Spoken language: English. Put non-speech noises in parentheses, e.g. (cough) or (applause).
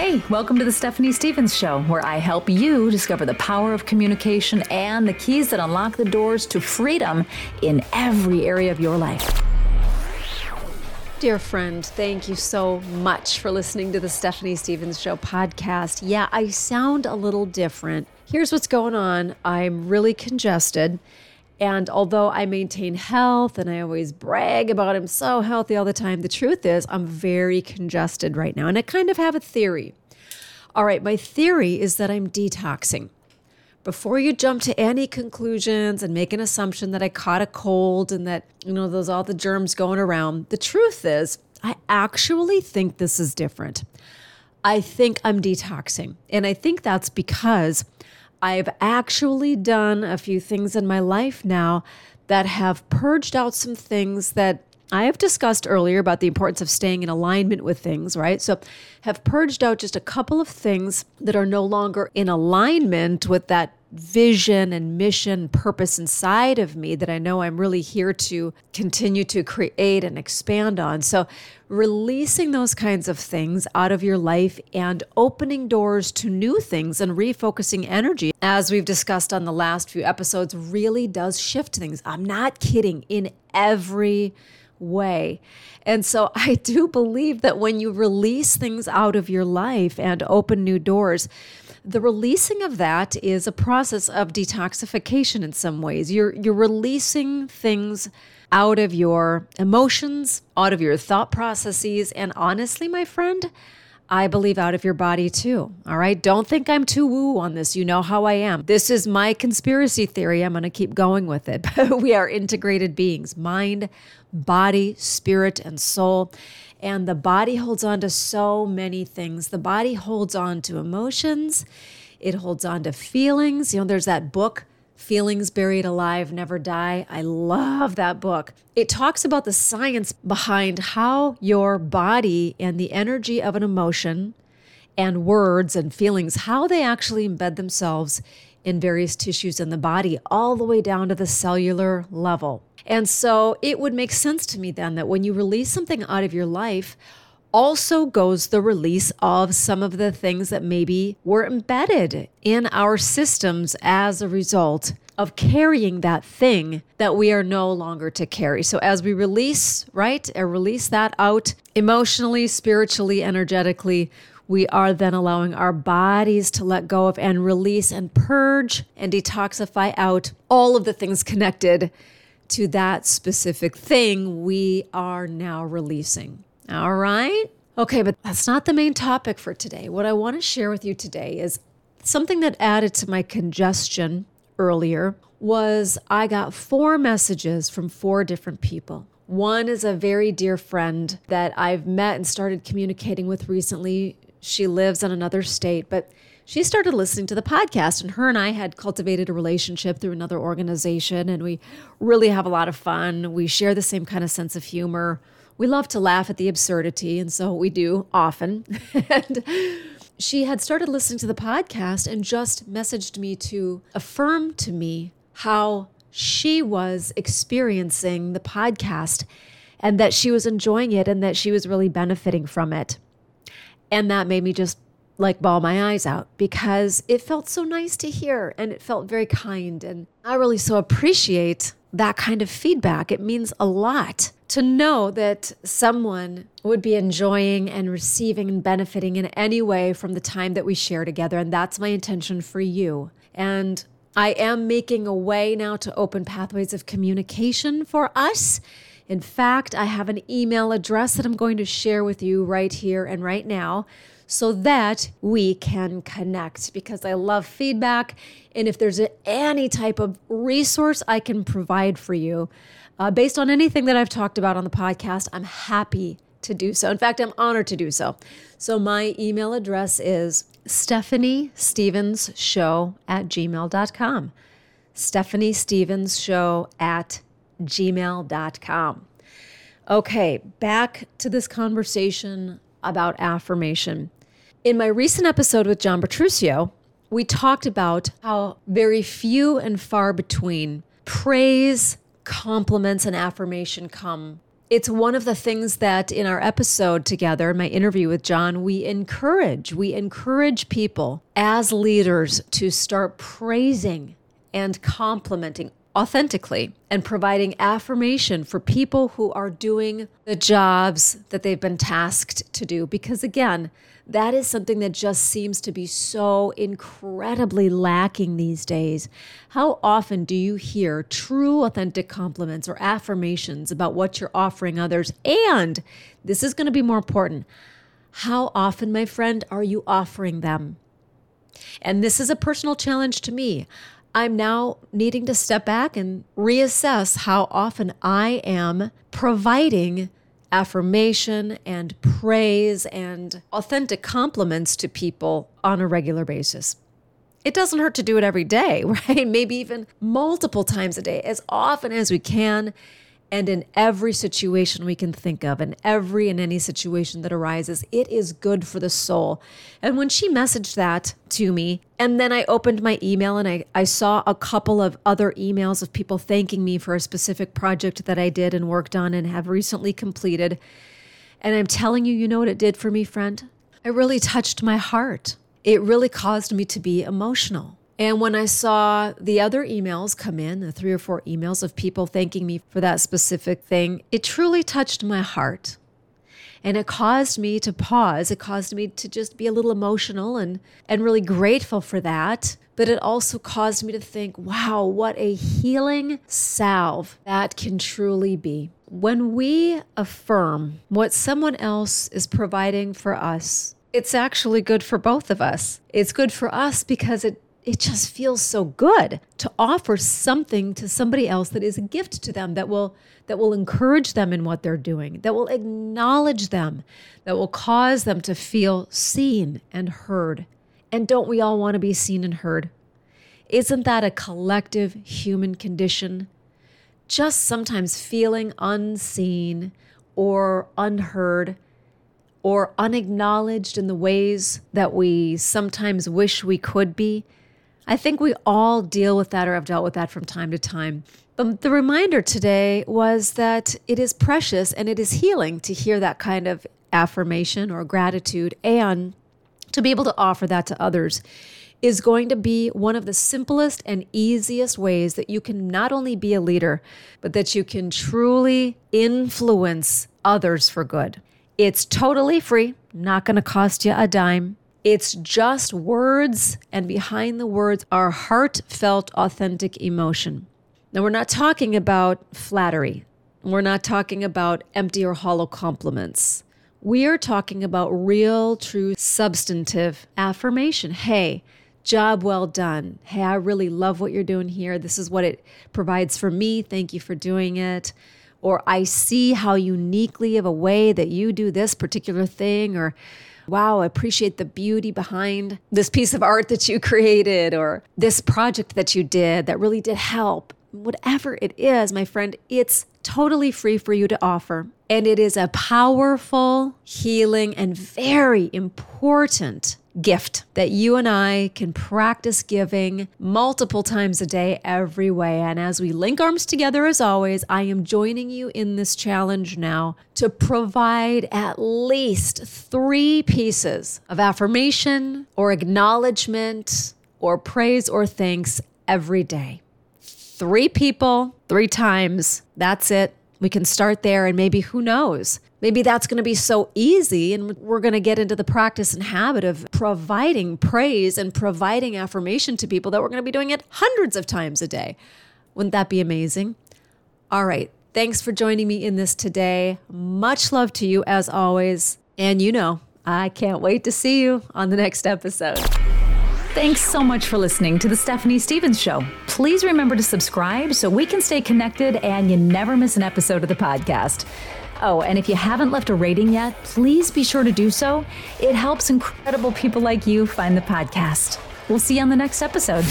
Hey, welcome to the Stephanie Stevens Show, where I help you discover the power of communication and the keys that unlock the doors to freedom in every area of your life. Dear friend, thank you so much for listening to the Stephanie Stevens Show podcast. Yeah, I sound a little different. Here's what's going on I'm really congested. And although I maintain health and I always brag about I'm so healthy all the time, the truth is I'm very congested right now. And I kind of have a theory. All right, my theory is that I'm detoxing. Before you jump to any conclusions and make an assumption that I caught a cold and that, you know, there's all the germs going around, the truth is I actually think this is different. I think I'm detoxing. And I think that's because I've actually done a few things in my life now that have purged out some things that I have discussed earlier about the importance of staying in alignment with things, right? So, have purged out just a couple of things that are no longer in alignment with that vision and mission purpose inside of me that I know I'm really here to continue to create and expand on. So, releasing those kinds of things out of your life and opening doors to new things and refocusing energy, as we've discussed on the last few episodes, really does shift things. I'm not kidding in every way. And so (laughs) I do believe that when you release things out of your life and open new doors, the releasing of that is a process of detoxification in some ways. You're you're releasing things out of your emotions, out of your thought processes, and honestly, my friend, I believe out of your body too. All right. Don't think I'm too woo on this. You know how I am. This is my conspiracy theory. I'm going to keep going with it. But (laughs) we are integrated beings mind, body, spirit, and soul. And the body holds on to so many things. The body holds on to emotions, it holds on to feelings. You know, there's that book, Feelings Buried Alive Never Die. I love that book. It talks about the science behind how your body and the energy of an emotion and words and feelings, how they actually embed themselves in various tissues in the body, all the way down to the cellular level. And so it would make sense to me then that when you release something out of your life, also goes the release of some of the things that maybe were embedded in our systems as a result of carrying that thing that we are no longer to carry. So as we release, right, and release that out emotionally, spiritually, energetically, we are then allowing our bodies to let go of and release and purge and detoxify out all of the things connected to that specific thing we are now releasing. All right? Okay, but that's not the main topic for today. What I want to share with you today is something that added to my congestion earlier was I got four messages from four different people. One is a very dear friend that I've met and started communicating with recently. She lives in another state, but she started listening to the podcast, and her and I had cultivated a relationship through another organization, and we really have a lot of fun. We share the same kind of sense of humor. We love to laugh at the absurdity, and so we do often. (laughs) and she had started listening to the podcast and just messaged me to affirm to me how she was experiencing the podcast and that she was enjoying it and that she was really benefiting from it. And that made me just like bawl my eyes out because it felt so nice to hear and it felt very kind. And I really so appreciate that kind of feedback. It means a lot to know that someone would be enjoying and receiving and benefiting in any way from the time that we share together. And that's my intention for you. And I am making a way now to open pathways of communication for us. In fact, I have an email address that I'm going to share with you right here and right now so that we can connect because I love feedback. And if there's any type of resource I can provide for you uh, based on anything that I've talked about on the podcast, I'm happy to do so. In fact, I'm honored to do so. So my email address is Stephanie Stevens Show at gmail.com. Stephanie Stevens Show at gmail.com. Okay, back to this conversation about affirmation. In my recent episode with John Petruccio, we talked about how very few and far between praise, compliments, and affirmation come It's one of the things that in our episode together, my interview with John, we encourage. We encourage people as leaders to start praising and complimenting authentically and providing affirmation for people who are doing the jobs that they've been tasked to do. Because again, that is something that just seems to be so incredibly lacking these days. How often do you hear true, authentic compliments or affirmations about what you're offering others? And this is going to be more important. How often, my friend, are you offering them? And this is a personal challenge to me. I'm now needing to step back and reassess how often I am providing affirmation and praise and authentic compliments to people on a regular basis. It doesn't hurt to do it every day, (laughs) right? Maybe even multiple times a day, as often as we can and in every situation we can think of, in every and any situation that arises, it is good for the soul. And when she messaged that to me, and then I opened my email and I, I saw a couple of other emails of people thanking me for a specific project that I did and worked on and have recently completed. And I'm telling you, you know what it did for me, friend? It really touched my heart. It really caused me to be emotional. And when I saw the other emails come in, the three or four emails of people thanking me for that specific thing, it truly touched my heart. And it caused me to pause. It caused me to just be a little emotional and, and really grateful for that. But it also caused me to think, wow, what a healing salve that can truly be. When we affirm what someone else is providing for us, it's actually good for both of us. It's good for us because it it just feels so good to offer something to somebody else that is a gift to them that will that will encourage them in what they're doing that will acknowledge them that will cause them to feel seen and heard. And don't we all want to be seen and heard? Isn't that a collective human condition? Just sometimes feeling unseen or unheard or unacknowledged in the ways that we sometimes wish we could be I think we all deal with that or have dealt with that from time to time. But the reminder today was that it is precious and it is healing to hear that kind of affirmation or gratitude and to be able to offer that to others is going to be one of the simplest and easiest ways that you can not only be a leader, but that you can truly influence others for good. It's totally free, not going to cost you a dime. It's just words, and behind the words are heartfelt, authentic emotion. Now, we're not talking about flattery. We're not talking about empty or hollow compliments. We are talking about real, true, substantive affirmation. Hey, job well done. Hey, I really love what you're doing here. This is what it provides for me. Thank you for doing it. Or I see how uniquely of a way that you do this particular thing. Or wow, I appreciate the beauty behind this piece of art that you created or this project that you did that really did help. Whatever it is, my friend, it's totally free for you to offer. And it is a powerful, healing, and very important gift that you and I can practice giving multiple times a day, every way. And as we link arms together, as always, I am joining you in this challenge now to provide at least three pieces of affirmation or acknowledgement or praise or thanks every day. Three people, three times. That's it. We can start there, and maybe who knows? Maybe that's going to be so easy, and we're going to get into the practice and habit of providing praise and providing affirmation to people that we're going to be doing it hundreds of times a day. Wouldn't that be amazing? All right. Thanks for joining me in this today. Much love to you as always. And you know, I can't wait to see you on the next episode. Thanks so much for listening to The Stephanie Stevens Show. Please remember to subscribe so we can stay connected and you never miss an episode of the podcast. Oh, and if you haven't left a rating yet, please be sure to do so. It helps incredible people like you find the podcast. We'll see you on the next episode.